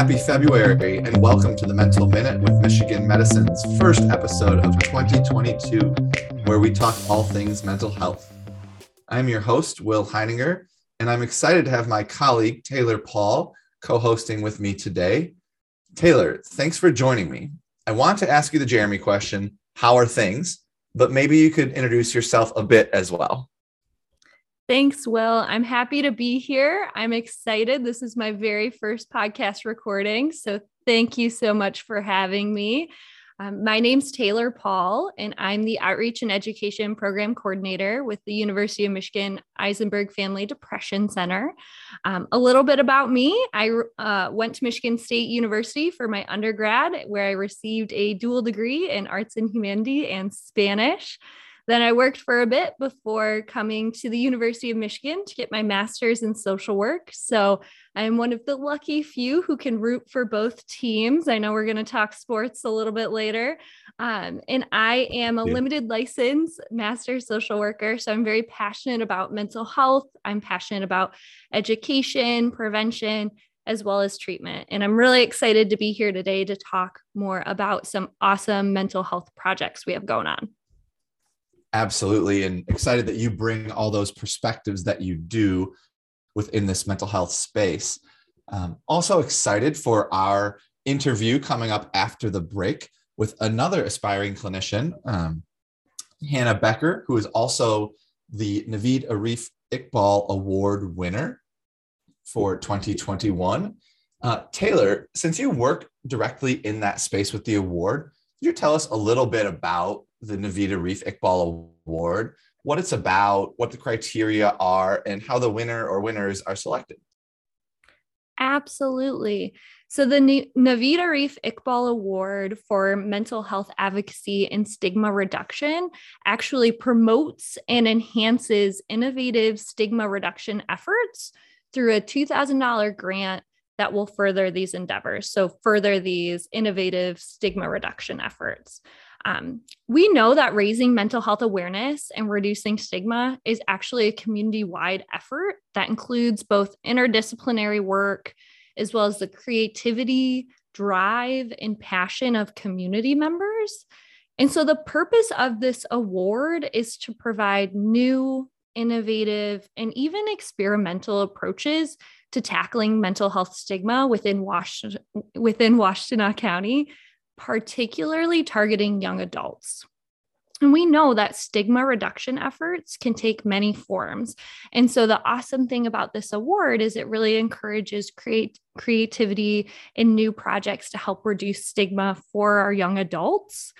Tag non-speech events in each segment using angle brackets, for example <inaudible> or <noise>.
Happy February and welcome to the Mental Minute with Michigan Medicine's first episode of 2022, where we talk all things mental health. I'm your host, Will Heininger, and I'm excited to have my colleague, Taylor Pahl, co hosting with me today. Taylor, thanks for joining me. I want to ask you the Jeremy question How are things? But maybe you could introduce yourself a bit as well. Thanks, Will. I'm happy to be here. I'm excited. This is my very first podcast recording. So, thank you so much for having me. Um, my name's Taylor Pahl, and I'm the Outreach and Education Program Coordinator with the University of Michigan Eisenberg Family Depression Center. Um, a little bit about me I uh, went to Michigan State University for my undergrad, where I received a dual degree in Arts and Humanity and Spanish. Then I worked for a bit before coming to the University of Michigan to get my master's in social work. So I'm one of the lucky few who can root for both teams. I know we're going to talk sports a little bit later. Um, and I am a yeah. limited license master social worker. So I'm very passionate about mental health. I'm passionate about education, prevention, as well as treatment. And I'm really excited to be here today to talk more about some awesome mental health projects we have going on. Absolutely. And excited that you bring all those perspectives that you do within this mental health space. Um, also excited for our interview coming up after the break with another aspiring clinician, um, Hannah Becker, who is also the Naveed Arif Iqbal Award winner for 2021. Uh, Taylor, since you work directly in that space with the award, could you tell us a little bit about the Naveed Arif Iqbal Award, what it's about, what the criteria are, and how the winner or winners are selected. Absolutely. So, the Naveed Arif Iqbal Award for Mental Health Advocacy and Stigma Reduction actually promotes and enhances innovative stigma reduction efforts through a $2,000 grant that will further these endeavors. So, further these innovative stigma reduction efforts. Um, we know that raising mental health awareness and reducing stigma is actually a community wide effort that includes both interdisciplinary work as well as the creativity, drive, and passion of community members. And so, the purpose of this award is to provide new, innovative, and even experimental approaches to tackling mental health stigma within, Was- within Washtenaw County particularly targeting young adults. And we know that stigma reduction efforts can take many forms. And so the awesome thing about this award is it really encourages create creativity in new projects to help reduce stigma for our young adults.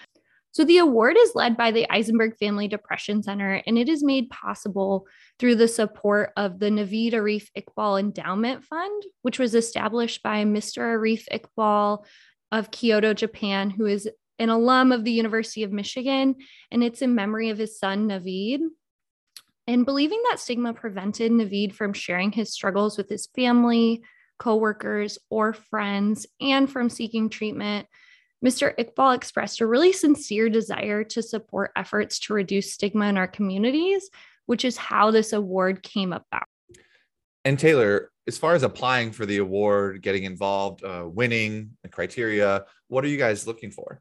So the award is led by the Eisenberg Family Depression Center, and it is made possible through the support of the Naveed Arif Iqbal Endowment Fund, which was established by Mr. Arif Iqbal of Kyoto, Japan, who is an alum of the University of Michigan, and it's in memory of his son, Naveed. And believing that stigma prevented Naveed from sharing his struggles with his family, coworkers, or friends, and from seeking treatment, Mr. Iqbal expressed a really sincere desire to support efforts to reduce stigma in our communities, which is how this award came about. And Taylor, as far as applying for the award, getting involved, uh, winning the criteria, what are you guys looking for?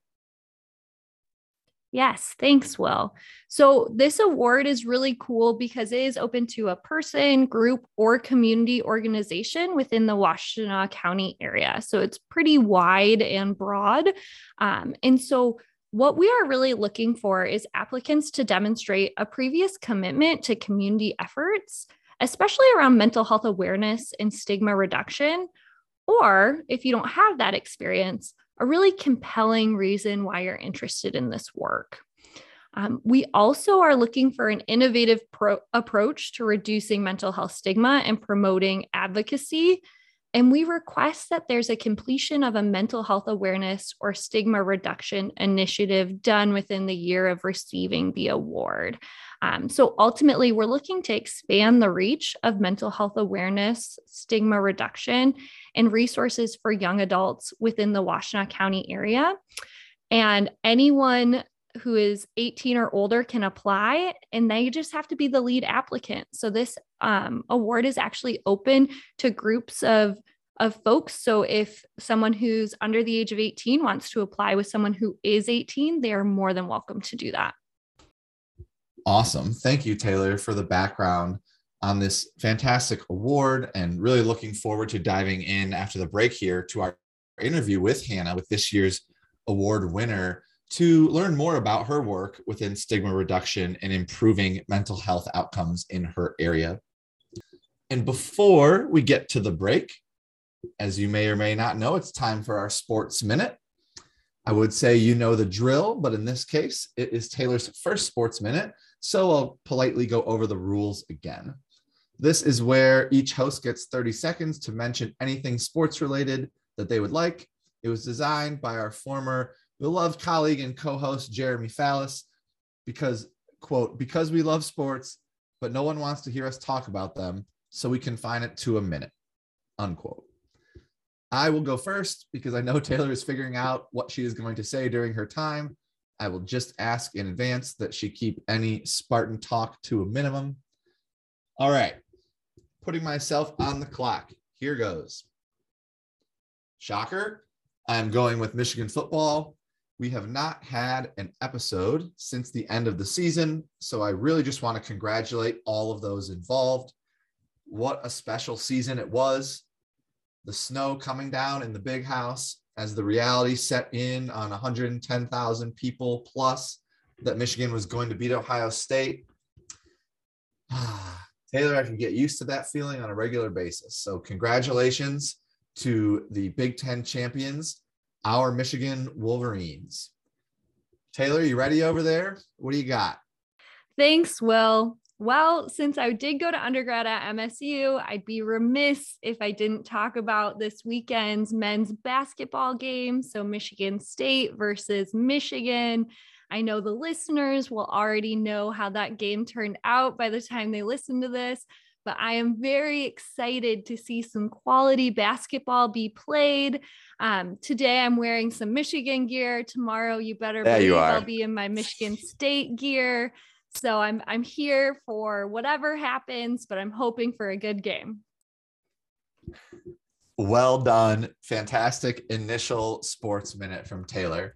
Yes, thanks, Will. So, this award is really cool because it is open to a person, group, or community organization within the Washtenaw County area. So, it's pretty wide and broad. Um, and so, what we are really looking for is applicants to demonstrate a previous commitment to community efforts especially around mental health awareness and stigma reduction. Or if you don't have that experience, a really compelling reason why you're interested in this work. Um, we also are looking for an innovative pro- approach to reducing mental health stigma and promoting advocacy. And we request that there's a completion of a mental health awareness or stigma reduction initiative done within the year of receiving the award. Um, so ultimately, we're looking to expand the reach of mental health awareness, stigma reduction, and resources for young adults within the Washtenaw County area. And anyone who is 18 or older can apply, and they just have to be the lead applicant. So this um, award is actually open to groups of of folks. So if someone who's under the age of 18 wants to apply with someone who is 18, they are more than welcome to do that. Awesome. Thank you, Taylor, for the background on this fantastic award and really looking forward to diving in after the break here to our interview with Hannah, with this year's award winner, to learn more about her work within stigma reduction and improving mental health outcomes in her area. And before we get to the break, as you may or may not know, it's time for our sports minute. I would say you know the drill, but in this case, it is Taylor's first sports minute. So I'll politely go over the rules again. This is where each host gets 30 seconds to mention anything sports related that they would like. It was designed by our former beloved colleague and co-host Jeremy Fallis because quote because we love sports but no one wants to hear us talk about them so we confine it to a minute unquote I will go first because I know <laughs> Taylor is figuring out what she is going to say during her time. I will just ask in advance that she keep any Spartan talk to a minimum. All right, putting myself on the clock. Here goes. Shocker. I'm going with Michigan football. We have not had an episode since the end of the season. So I really just want to congratulate all of those involved. What a special season it was the snow coming down in the big house as the reality set in on 110,000 people plus that Michigan was going to beat Ohio State. <sighs> Taylor, I can get used to that feeling on a regular basis. So, congratulations to the Big Ten champions, our Michigan Wolverines. Taylor, you ready over there? What do you got? Thanks, Will. Well, since I did go to undergrad at MSU, I'd be remiss if I didn't talk about this weekend's men's basketball game. So, Michigan State versus Michigan. I know the listeners will already know how that game turned out by the time they listen to this, but I am very excited to see some quality basketball be played. Um, today, I'm wearing some Michigan gear. Tomorrow, you better there believe you I'll be in my Michigan State gear. So I'm I'm here for whatever happens, but I'm hoping for a good game. Well done. Fantastic initial sports minute from Taylor.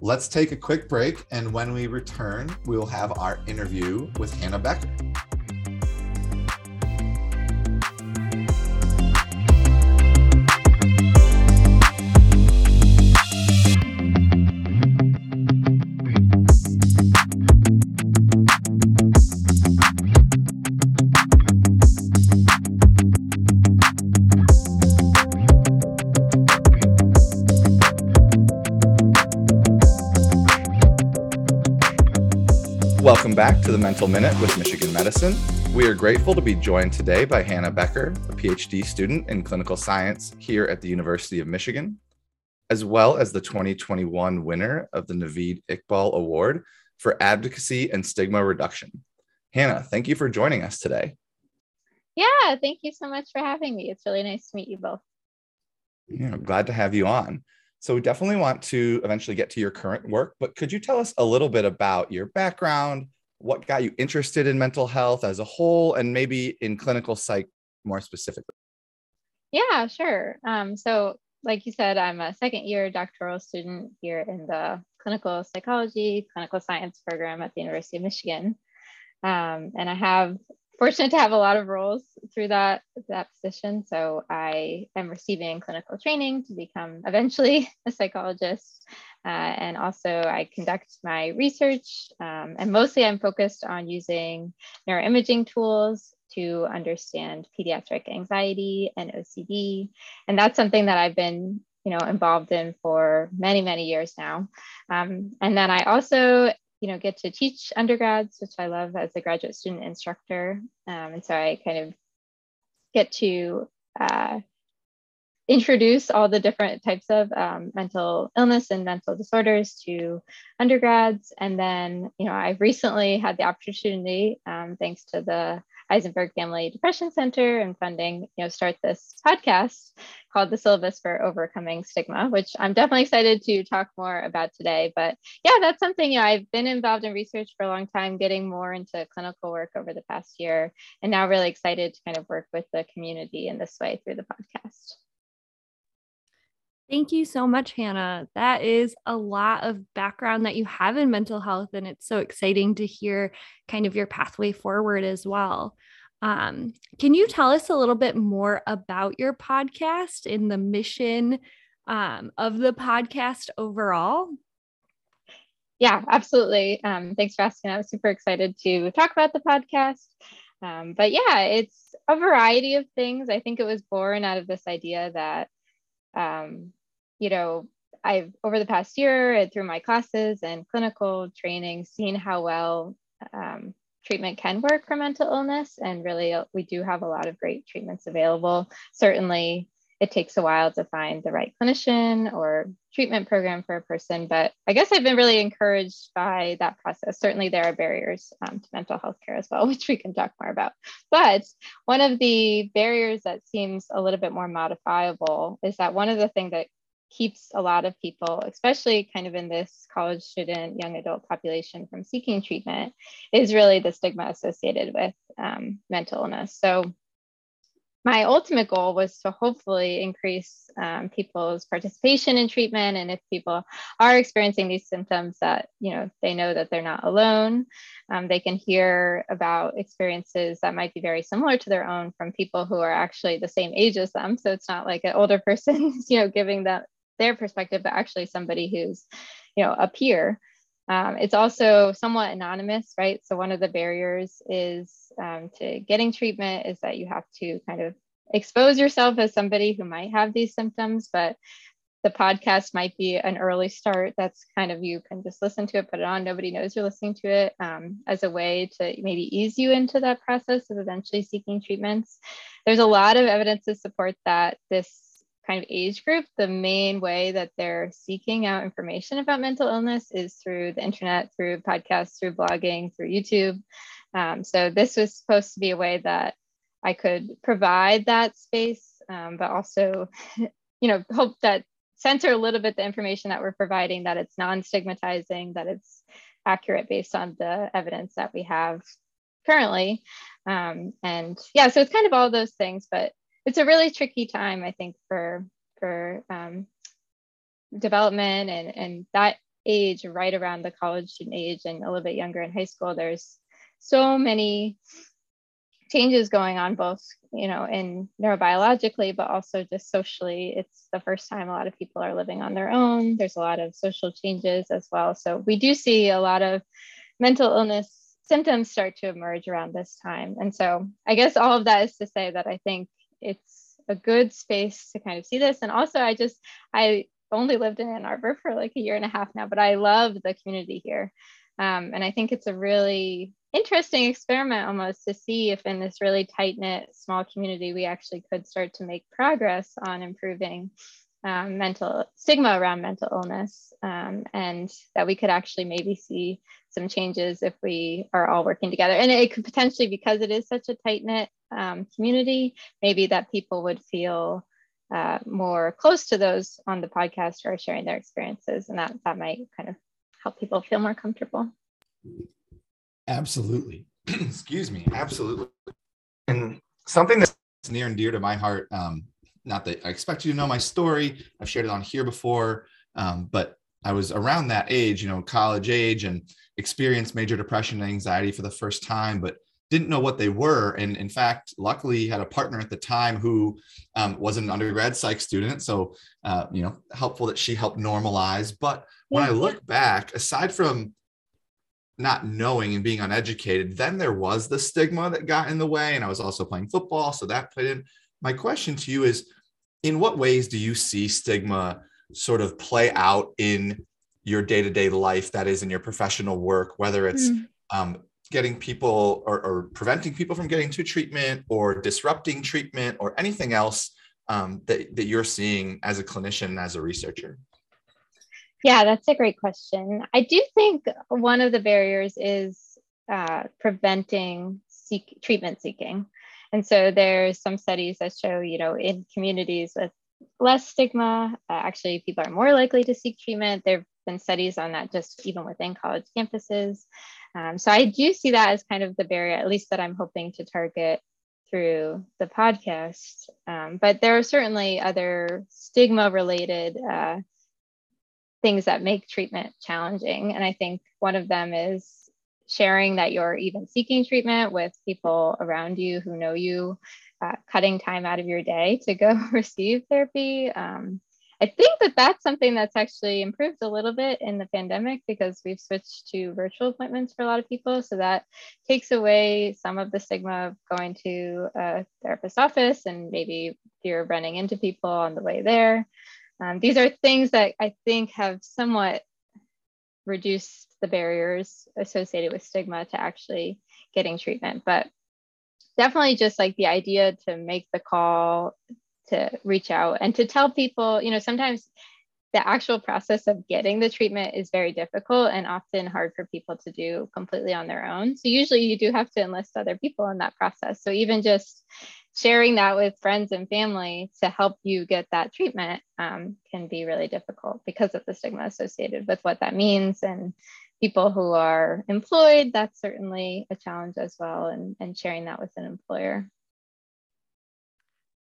Let's take a quick break. And when we return, we will have our interview with Hannah Becker. Back to the Mental Minute with Michigan Medicine. We are grateful to be joined today by Hannah Becker, a PhD student in clinical science here at the University of Michigan, as well as the 2021 winner of the Naveed Iqbal Award for Advocacy and Stigma Reduction. Hannah, thank you for joining us today. Yeah, thank you so much for having me. It's really nice to meet you both. Yeah, I'm glad to have you on. So we definitely want to eventually get to your current work, but could you tell us a little bit about your background, what got you interested in mental health as a whole, and maybe in clinical psych more specifically? Yeah, sure. Um, so, like you said, I'm a second year doctoral student here in the clinical psychology, clinical science program at the University of Michigan. Um, and I have fortunate to have a lot of roles through that that position. So I am receiving clinical training to become eventually <laughs> a psychologist, uh, and also I conduct my research. Um, and mostly, I'm focused on using neuroimaging tools to understand pediatric anxiety and OCD, and that's something that I've been you know involved in for many many years now um, and then i also you know, get to teach undergrads, which I love as a graduate student instructor. Um, and so I kind of get to uh, introduce all the different types of um, mental illness and mental disorders to undergrads. And then, you know, I've recently had the opportunity, um, thanks to the Eisenberg Family Depression Center and funding, you know, start this podcast called The Syllabus for Overcoming Stigma, which I'm definitely excited to talk more about today. But yeah, that's something, you know, I've been involved in research for a long time, getting more into clinical work over the past year, and now really excited to kind of work with the community in this way through the podcast. Thank you so much, Hannah. That is a lot of background that you have in mental health, and it's so exciting to hear kind of your pathway forward as well. Um, can you tell us a little bit more about your podcast and the mission um, of the podcast overall? Yeah, absolutely. Um, thanks for asking. I was super excited to talk about the podcast. Um, but yeah, it's a variety of things. I think it was born out of this idea that um, you know, I've over the past year and through my classes and clinical training seen how well um, treatment can work for mental illness. And really, uh, we do have a lot of great treatments available. Certainly, it takes a while to find the right clinician or treatment program for a person. But I guess I've been really encouraged by that process. Certainly, there are barriers um, to mental health care as well, <laughs> which we can talk more about. But one of the barriers that seems a little bit more modifiable is that one of the things that keeps a lot of people, especially kind of in this college student, young adult population, from seeking treatment is really the stigma associated with um, mental illness. So, my ultimate goal was to hopefully increase um, people's participation in treatment and if people are experiencing these symptoms that you know they know that they're not alone um, they can hear about experiences that might be very similar to their own from people who are actually the same age as them so it's not like an older <laughs> person you know giving that their perspective, but actually somebody who's, you know, a peer. Um, it's also somewhat anonymous, right? So one of the barriers is um, to getting treatment is that you have to kind of expose yourself as somebody who might have these symptoms, but the podcast might be an early start. That's kind of you can just listen to it, put it on. Nobody knows you're listening to it um, as a way to maybe ease you into that process of eventually seeking treatments. There's a lot of evidence to support that this kind of age group, the main way that they're seeking out information about mental illness is through the internet, through podcasts, through blogging, through YouTube. Um, so this was supposed to be a way that I could provide that space, um, but also, <laughs> you know, hope that censor a little bit the information that we're providing, that it's non-stigmatizing, that it's accurate based on the evidence that we have currently. Um, and yeah, so it's kind of all those things, but it's a really tricky time, I think, for for um, development and and that age, right around the college student age, and a little bit younger in high school. There's so many changes going on both you know in neurobiologically but also just socially. It's the first time a lot of people are living on their own. There's a lot of social changes as well. So we do see a lot of mental illness symptoms start to emerge around this time. And so i guess all of that is to say that i think it's a good space to kind of see this. And also, I just, I only lived in Ann Arbor for like a year and a half now, but I love the community here. Um, and I think it's a really interesting experiment almost to see if in this really tight knit small community, we actually could start to make progress on improving um, mental stigma around mental illness um, and that we could actually maybe see some changes if we are all working together. And it could potentially, because it is such a tight knit um, community, maybe that people would feel uh, more close to those on the podcast or sharing their experiences. And that, that might kind of help people feel more comfortable. Absolutely. <clears throat> Excuse me. Absolutely. And something that's near and dear to my heart, um, not that I expect you to know my story, I've shared it on here before, um, but I was around that age, you know, college age, and experienced major depression and anxiety for the first time, but didn't know what they were. And in fact, luckily had a partner at the time who um, was an undergrad psych student. So, uh, you know, helpful that she helped normalize. But when I look back, aside from not knowing and being uneducated, then there was the stigma that got in the way. And I was also playing football. So that played in. My question to you is in what ways do you see stigma sort of play out in your day-to-day life that is in your professional work whether it's mm. um, getting people or, or, preventing people from getting to treatment or disrupting treatment or anything else um, that, that you're seeing as a clinician as a researcher? Yeah that's a great question. I do think one of the barriers is uh, preventing seek, treatment seeking. And so there's some studies that show you know in communities with less stigma uh, actually people are more likely to seek treatment. There have been studies on that just even within college campuses. Um, so I do see that as kind of the barrier, at least that I'm hoping to target through the podcast. Um, but there are certainly other stigma related uh, things that make treatment challenging. And I think one of them is sharing that you're even seeking treatment with people around you who know you, uh, cutting time out of your day to go <laughs> receive therapy. Um, I think that that's something that's actually improved a little bit in the pandemic because we've switched to virtual appointments for a lot of people. So that takes away some of the stigma of going to a therapist's office and maybe you're running into people on the way there. Um, these are things that I think have somewhat reduced the barriers associated with stigma to actually getting treatment. But definitely just like the idea to make the call to reach out and to tell people, you know, sometimes the actual process of getting the treatment is very difficult and often hard for people to do completely on their own. So usually you do have to enlist other people in that process. So even just sharing that with friends and family to help you get that treatment um, can be really difficult because of the stigma associated with what that means and people who are employed that's certainly a challenge as well and, and sharing that with an employer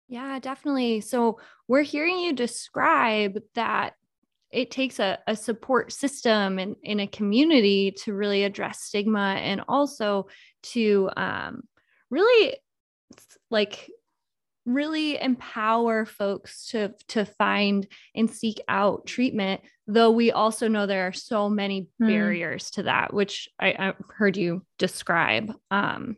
yeah definitely so we're hearing you describe that it takes a, a support system in, in a community to really address stigma and also to um, really like really empower folks to to find and seek out treatment though we also know there are so many mm. barriers to that which I, I, heard you describe um,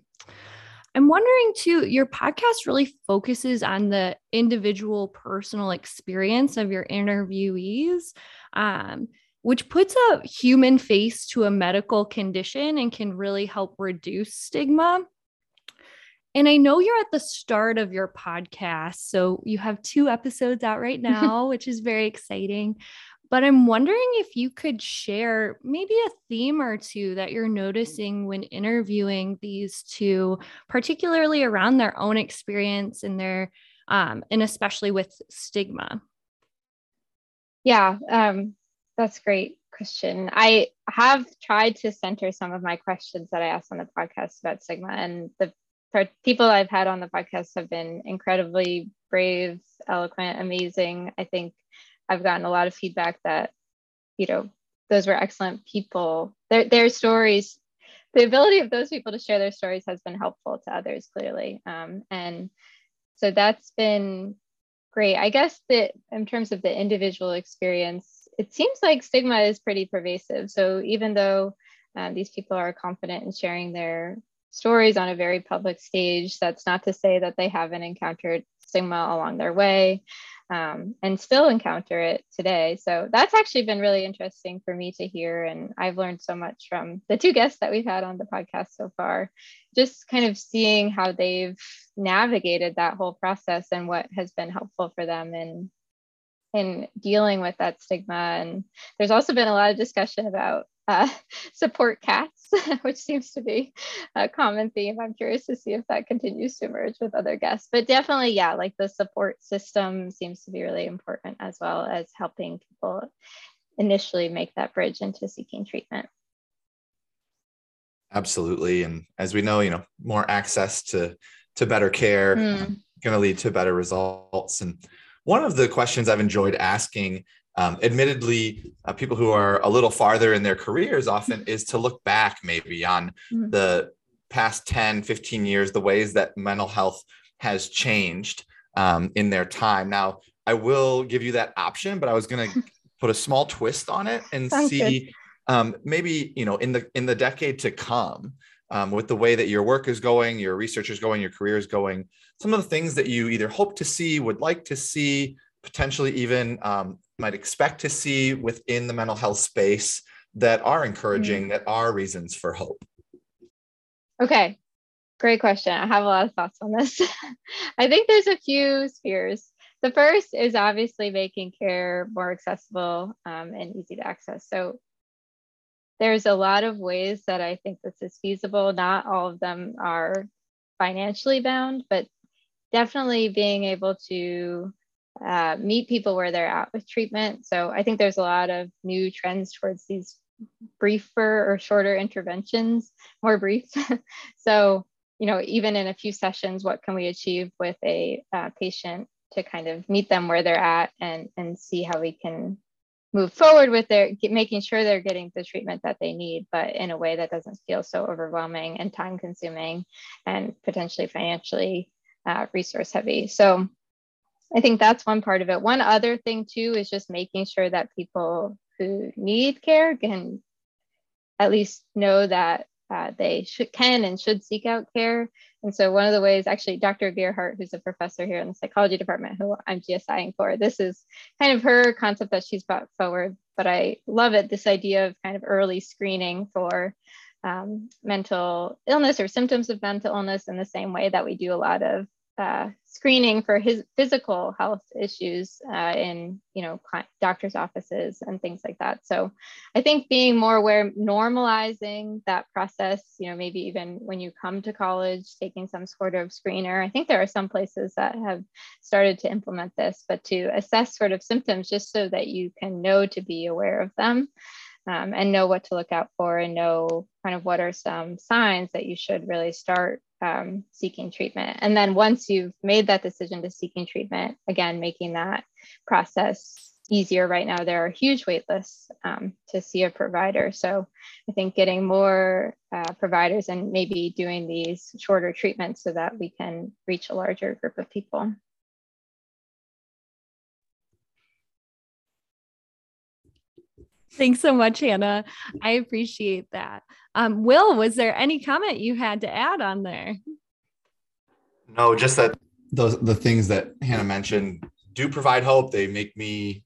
i'm wondering too your podcast really focuses on the individual personal experience of your interviewees um, which puts a human face to a medical condition and can really help reduce stigma and I know you're at the start of your podcast. So you have two episodes out right <laughs> now, which is very exciting. But I'm wondering if you could share maybe a theme or two that you're noticing when interviewing these two, particularly around their own experience and their, um, and especially with stigma. Yeah, um, that's great, Christian. I have tried to center some of my questions that I asked on the podcast about stigma, and the people I've had on the podcast have been incredibly brave, eloquent, amazing. I think I've gotten a lot of feedback that, you know, those were excellent people. Their, their stories, the ability of those people to share their stories has been helpful to others, clearly. Um, and so that's been great. I guess that in terms of the individual experience, it seems like stigma is pretty pervasive. So even though um, these people are confident in sharing their stories on a very public stage. That's not to say that they haven't encountered stigma along their way um, and still encounter it today. So that's actually been really interesting for me to hear. And I've learned so much from the two guests that we've had on the podcast so far, just kind of seeing how they've navigated that whole process and what has been helpful for them in in dealing with that stigma. And there's also been a lot of discussion about uh, <laughs> support cats, <laughs> which seems to be a common theme. I'm curious to see if that continues to emerge with other guests. But definitely, yeah, like the support system seems to be really important as well as helping people initially make that bridge into seeking treatment. Absolutely. And as we know, you know, more access to to better care mm. going to lead to better results. And one of the questions I've enjoyed asking um, admittedly, uh, people who are a little farther in their careers often is to look back maybe on mm-hmm. the past 10, 15 years, the ways that mental health has changed um, in their time. Now, I will give you that option, but I was going <laughs> to put a small twist on it and Sounds see um, maybe, you know, in the in the decade to come, um, with the way that your work is going, your research is going, your career is going, some of the things that you either hope to see, would like to see, potentially even um, might expect to see within the mental health space that are encouraging, mm. that are reasons for hope? Okay, great question. I have a lot of thoughts on this. <laughs> I think there's a few spheres. The first is obviously making care more accessible um, and easy to access. So there's a lot of ways that I think this is feasible. Not all of them are financially bound, but definitely being able to uh, meet people where they're at with treatment. So I think there's a lot of new trends towards these briefer or shorter interventions, more brief. <laughs> so, you know, even in a few sessions, what can we achieve with a uh, patient to kind of meet them where they're at and, and see how we can move forward with their making sure they're getting the treatment that they need, but in a way that doesn't feel so overwhelming and time consuming and potentially financially uh, resource heavy. So I think that's one part of it. One other thing too is just making sure that people who need care can at least know that uh, they should, can and should seek out care. And so one of the ways, actually, Dr. Gearhardt, who's a professor here in the psychology department, who I'm GSIing for, this is kind of her concept that she's brought forward. But I love it, this idea of kind of early screening for um, mental illness or symptoms of mental illness in the same way that we do a lot of uh, screening for his physical health issues uh, in you know doctors offices and things like that. So i think being more aware normalizing that process you know maybe even when you come to college taking some sort of screener i think there are some places that have started to implement this but to assess sort of symptoms just so that you can know to be aware of them um, and know what to look out for and know kind of what are some signs that you should really start um, seeking treatment. And then once you've made that decision to seeking treatment, again, making that process easier right now. There are huge wait lists um, to see a provider. So I think getting more uh, providers and maybe doing these shorter treatments so that we can reach a larger group of people. Thanks so much, Hannah. I appreciate that. Um, Will, was there any comment you had to add on there? No, just that those the things that Hannah mentioned do provide hope. They make me,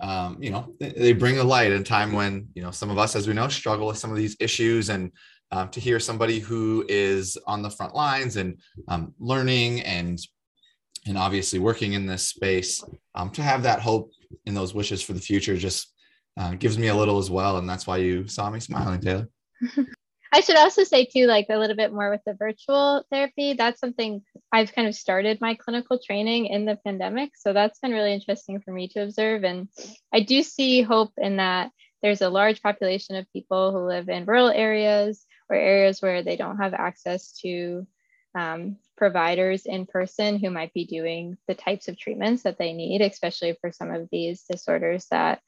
um, you know, they bring a light in a time when you know some of us, as we know, struggle with some of these issues, and um, to hear somebody who is on the front lines and um, learning and and obviously working in this space, um, to have that hope in those wishes for the future just uh, gives me a little as well. And that's why you saw me smiling, Taylor. <laughs> I should also say too, like a little bit more with the virtual therapy. That's something I've kind of started my clinical training in the pandemic. So that's been really interesting for me to observe. And I do see hope in that there's a large population of people who live in rural areas or areas where they don't have access to um, providers in person who might be doing the types of treatments that they need, especially for some of these disorders that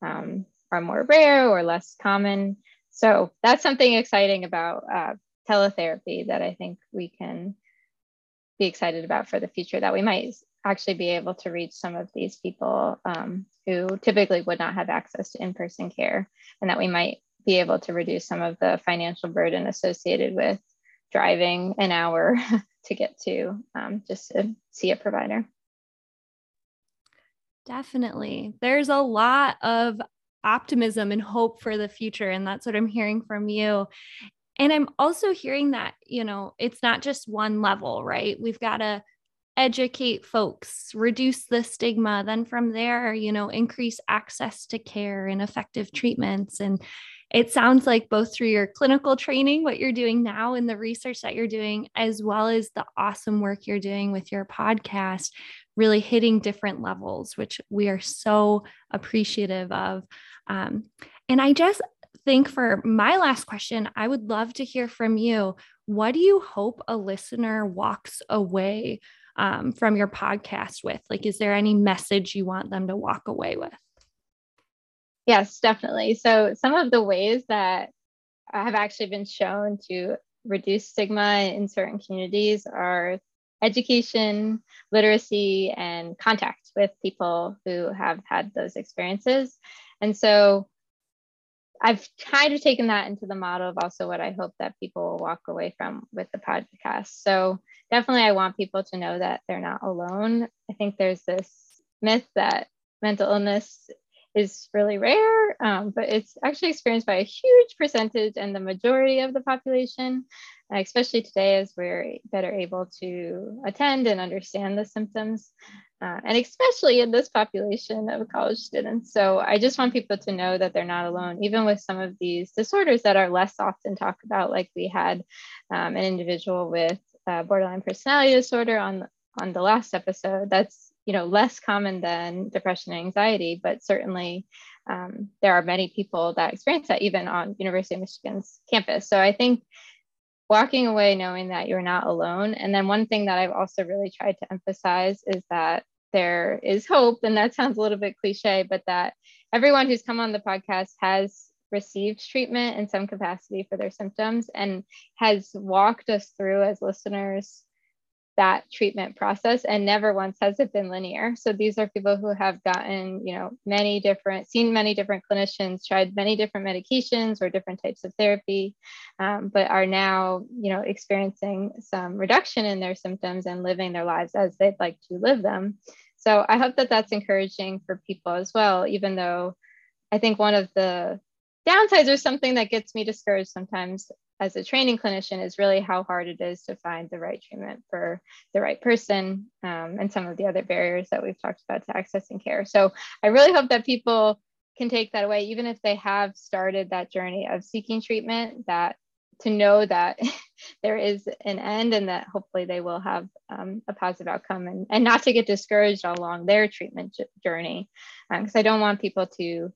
um, are more rare or less common. So that's something exciting about uh, teletherapy that I think we can be excited about for the future that we might actually be able to reach some of these people um, who typically would not have access to in-person care and that we might be able to reduce some of the financial burden associated with driving an hour <laughs> to get to um, just to see a provider. Definitely. There's a lot of optimism and hope for the future. And that's what I'm hearing from you. And I'm also hearing that, you know, it's not just one level, right? We've got to educate folks, reduce the stigma, then from there, you know, increase access to care and effective treatments. And it sounds like both through your clinical training, what you're doing now, and the research that you're doing, as well as the awesome work you're doing with your podcast, really hitting different levels, which we are so appreciative of. Um, and I just think for my last question, I would love to hear from you. What do you hope a listener walks away um, from your podcast with? Like, is there any message you want them to walk away with? Yes, definitely. So, some of the ways that have actually been shown to reduce stigma in certain communities are education, literacy, and contact with people who have had those experiences. And so I've kind of taken that into the model of also what I hope that people will walk away from with the podcast. So definitely, I want people to know that they're not alone. I think there's this myth that mental illness is really rare, um, but it's actually experienced by a huge percentage and the majority of the population, especially today as we're better able to attend and understand the symptoms, uh, and especially in this population of college students. So I just want people to know that they're not alone, even with some of these disorders that are less often talked about, like we had um, an individual with uh, borderline personality disorder on, on the last episode. That's you know less common than depression and anxiety but certainly um, there are many people that experience that even on university of michigan's campus so i think walking away knowing that you're not alone. And then one thing that I've also really tried to emphasize is that there is hope. And that sounds a little bit cliche, but that everyone who's come on the podcast has received treatment in some capacity for their symptoms and has walked us through as listeners that treatment process and never once has it been linear. So these are people who have gotten you know many different seen many different clinicians tried many different medications or different types of therapy um, but are now you know experiencing some reduction in their symptoms and living their lives as they'd like to live them. So i hope that that's encouraging for people as well even though i think one of the downsides or something that gets me discouraged sometimes as a training clinician is really how hard it is to find the right treatment for the right person um, and some of the other barriers that we've talked about to accessing care. So I really hope that people can take that away, even if they have started that journey of seeking treatment, that to know that <laughs> there is an end and that hopefully they will have um, a positive outcome and, and not to get discouraged along their treatment journey. Because um, I don't want people to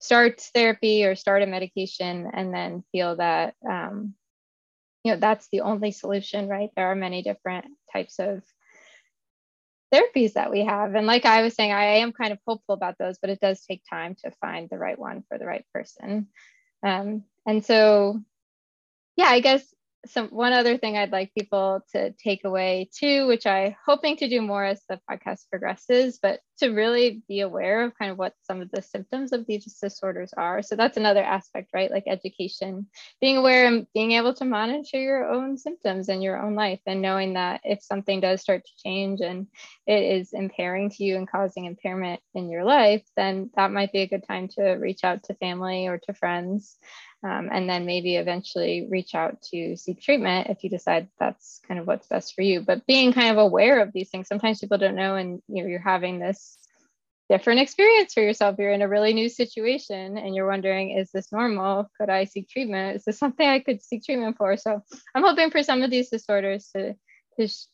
start therapy or start a medication and then feel that um, you know that's the only solution right? There are many different types of therapies that we have. And like i was saying i am kind of hopeful about those but it does take time to find the right one for the right person. Um, and so yeah i guess some one other thing I'd like people to take away too, which I hoping to do more as the podcast progresses, but to really be aware of kind of what some of the symptoms of these disorders are. So that's another aspect, right? Like education, being aware and being able to monitor your own symptoms in your own life and knowing that if something does start to change and it is impairing to you and causing impairment in your life, then that might be a good time to reach out to family or to friends um, and then maybe eventually reach out to seek treatment if you decide that's kind of what's best for you. But being kind of aware of these things, sometimes people don't know, and you know, you're having this different experience for yourself. You're in a really new situation and you're wondering, is this normal? Could I seek treatment? Is this <laughs> something I could seek treatment for? So I'm hoping for some of these disorders to, to sh-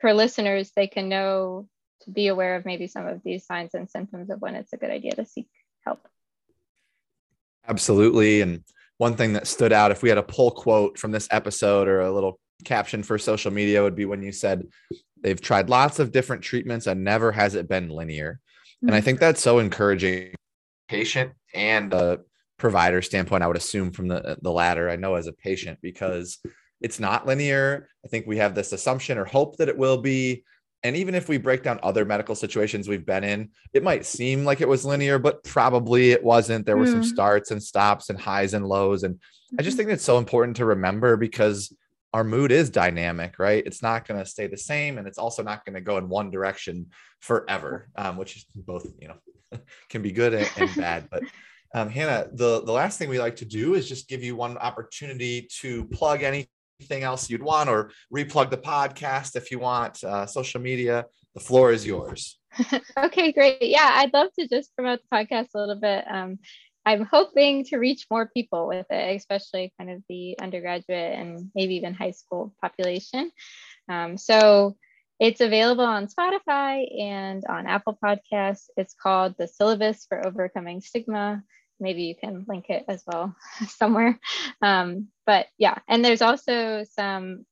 for listeners, they can know to be aware of maybe some of these signs and symptoms of when it's a good idea to seek help. Absolutely. And one thing that stood out, if we had a pull quote from this episode or a little caption for social media, would be when you said they've tried lots of different treatments and never has it been linear. Mm-hmm. And I think that's so encouraging, patient and a provider standpoint. I would assume from the the latter. I know as a patient because it's not linear. I think we have this assumption or hope that it will be. And even if we break down other medical situations we've been in, it might seem like it was linear, but probably it wasn't. There were mm. some starts and stops and highs and lows. And mm-hmm. I just mm-hmm. think it's so important to remember because our mood is dynamic, right? It's not going to stay the same. And it's also not going to go in one direction forever, um, which is both, you know, <laughs> can be good and, and <laughs> bad. But um, Hannah, the, the last thing we like to do is just give you one opportunity to plug anything else you'd want or replug the podcast if you want, uh, social media, the floor is yours. <laughs> okay, great. Yeah, I'd love to just promote the podcast a little bit. Um, I'm hoping to reach more people with it, especially kind of the undergraduate and maybe even high school population. Um, so it's available on Spotify and on Apple Podcasts. It's called The Syllabus for Overcoming Stigma maybe you can link it as well <laughs> somewhere. Um, but yeah, and there's also some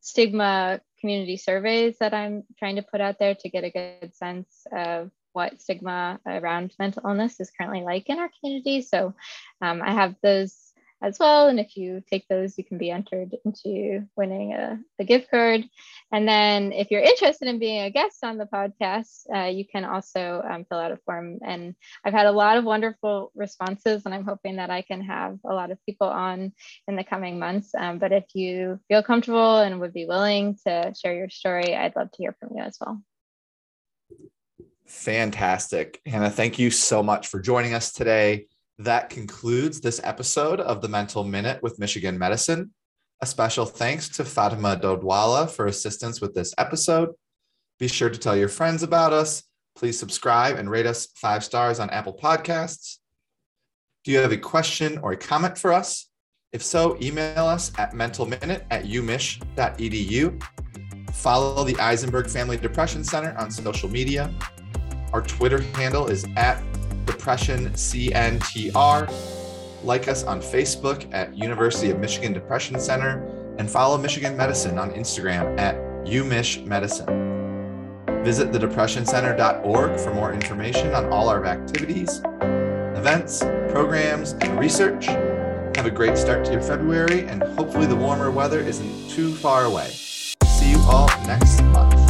stigma community surveys that I'm trying to put out there to get a good sense of what stigma around mental illness is currently like in our community. So um, I have those as well. And if you take those, you can be entered into winning a, a gift card. And then if you're interested in being a guest on the podcast, uh, you can also um, fill out a form. And I've had a lot of wonderful responses, and I'm hoping that I can have a lot of people on in the coming months. Um, but if you feel comfortable and would be willing to share your story, I'd love to hear from you as well. Fantastic. Hannah, thank you so much for joining us today. That concludes this episode of the Mental Minute with Michigan Medicine. A special thanks to Fatima Dodwala for assistance with this episode. Be sure to tell your friends about us. Please subscribe and rate us five stars on Apple Podcasts. Do you have a question or a comment for us? If so, email us at mentalminute at umich.edu. Follow the Eisenberg Family Depression Center on social media. Our Twitter handle is at Depression CNTR. Like us on Facebook at University of Michigan Depression Center and follow Michigan Medicine on Instagram at umichmedicine. Visit thedepressioncenter.org for more information on all our activities, events, programs, and research. Have a great start to your February, and hopefully the warmer weather isn't too far away. See you all next month.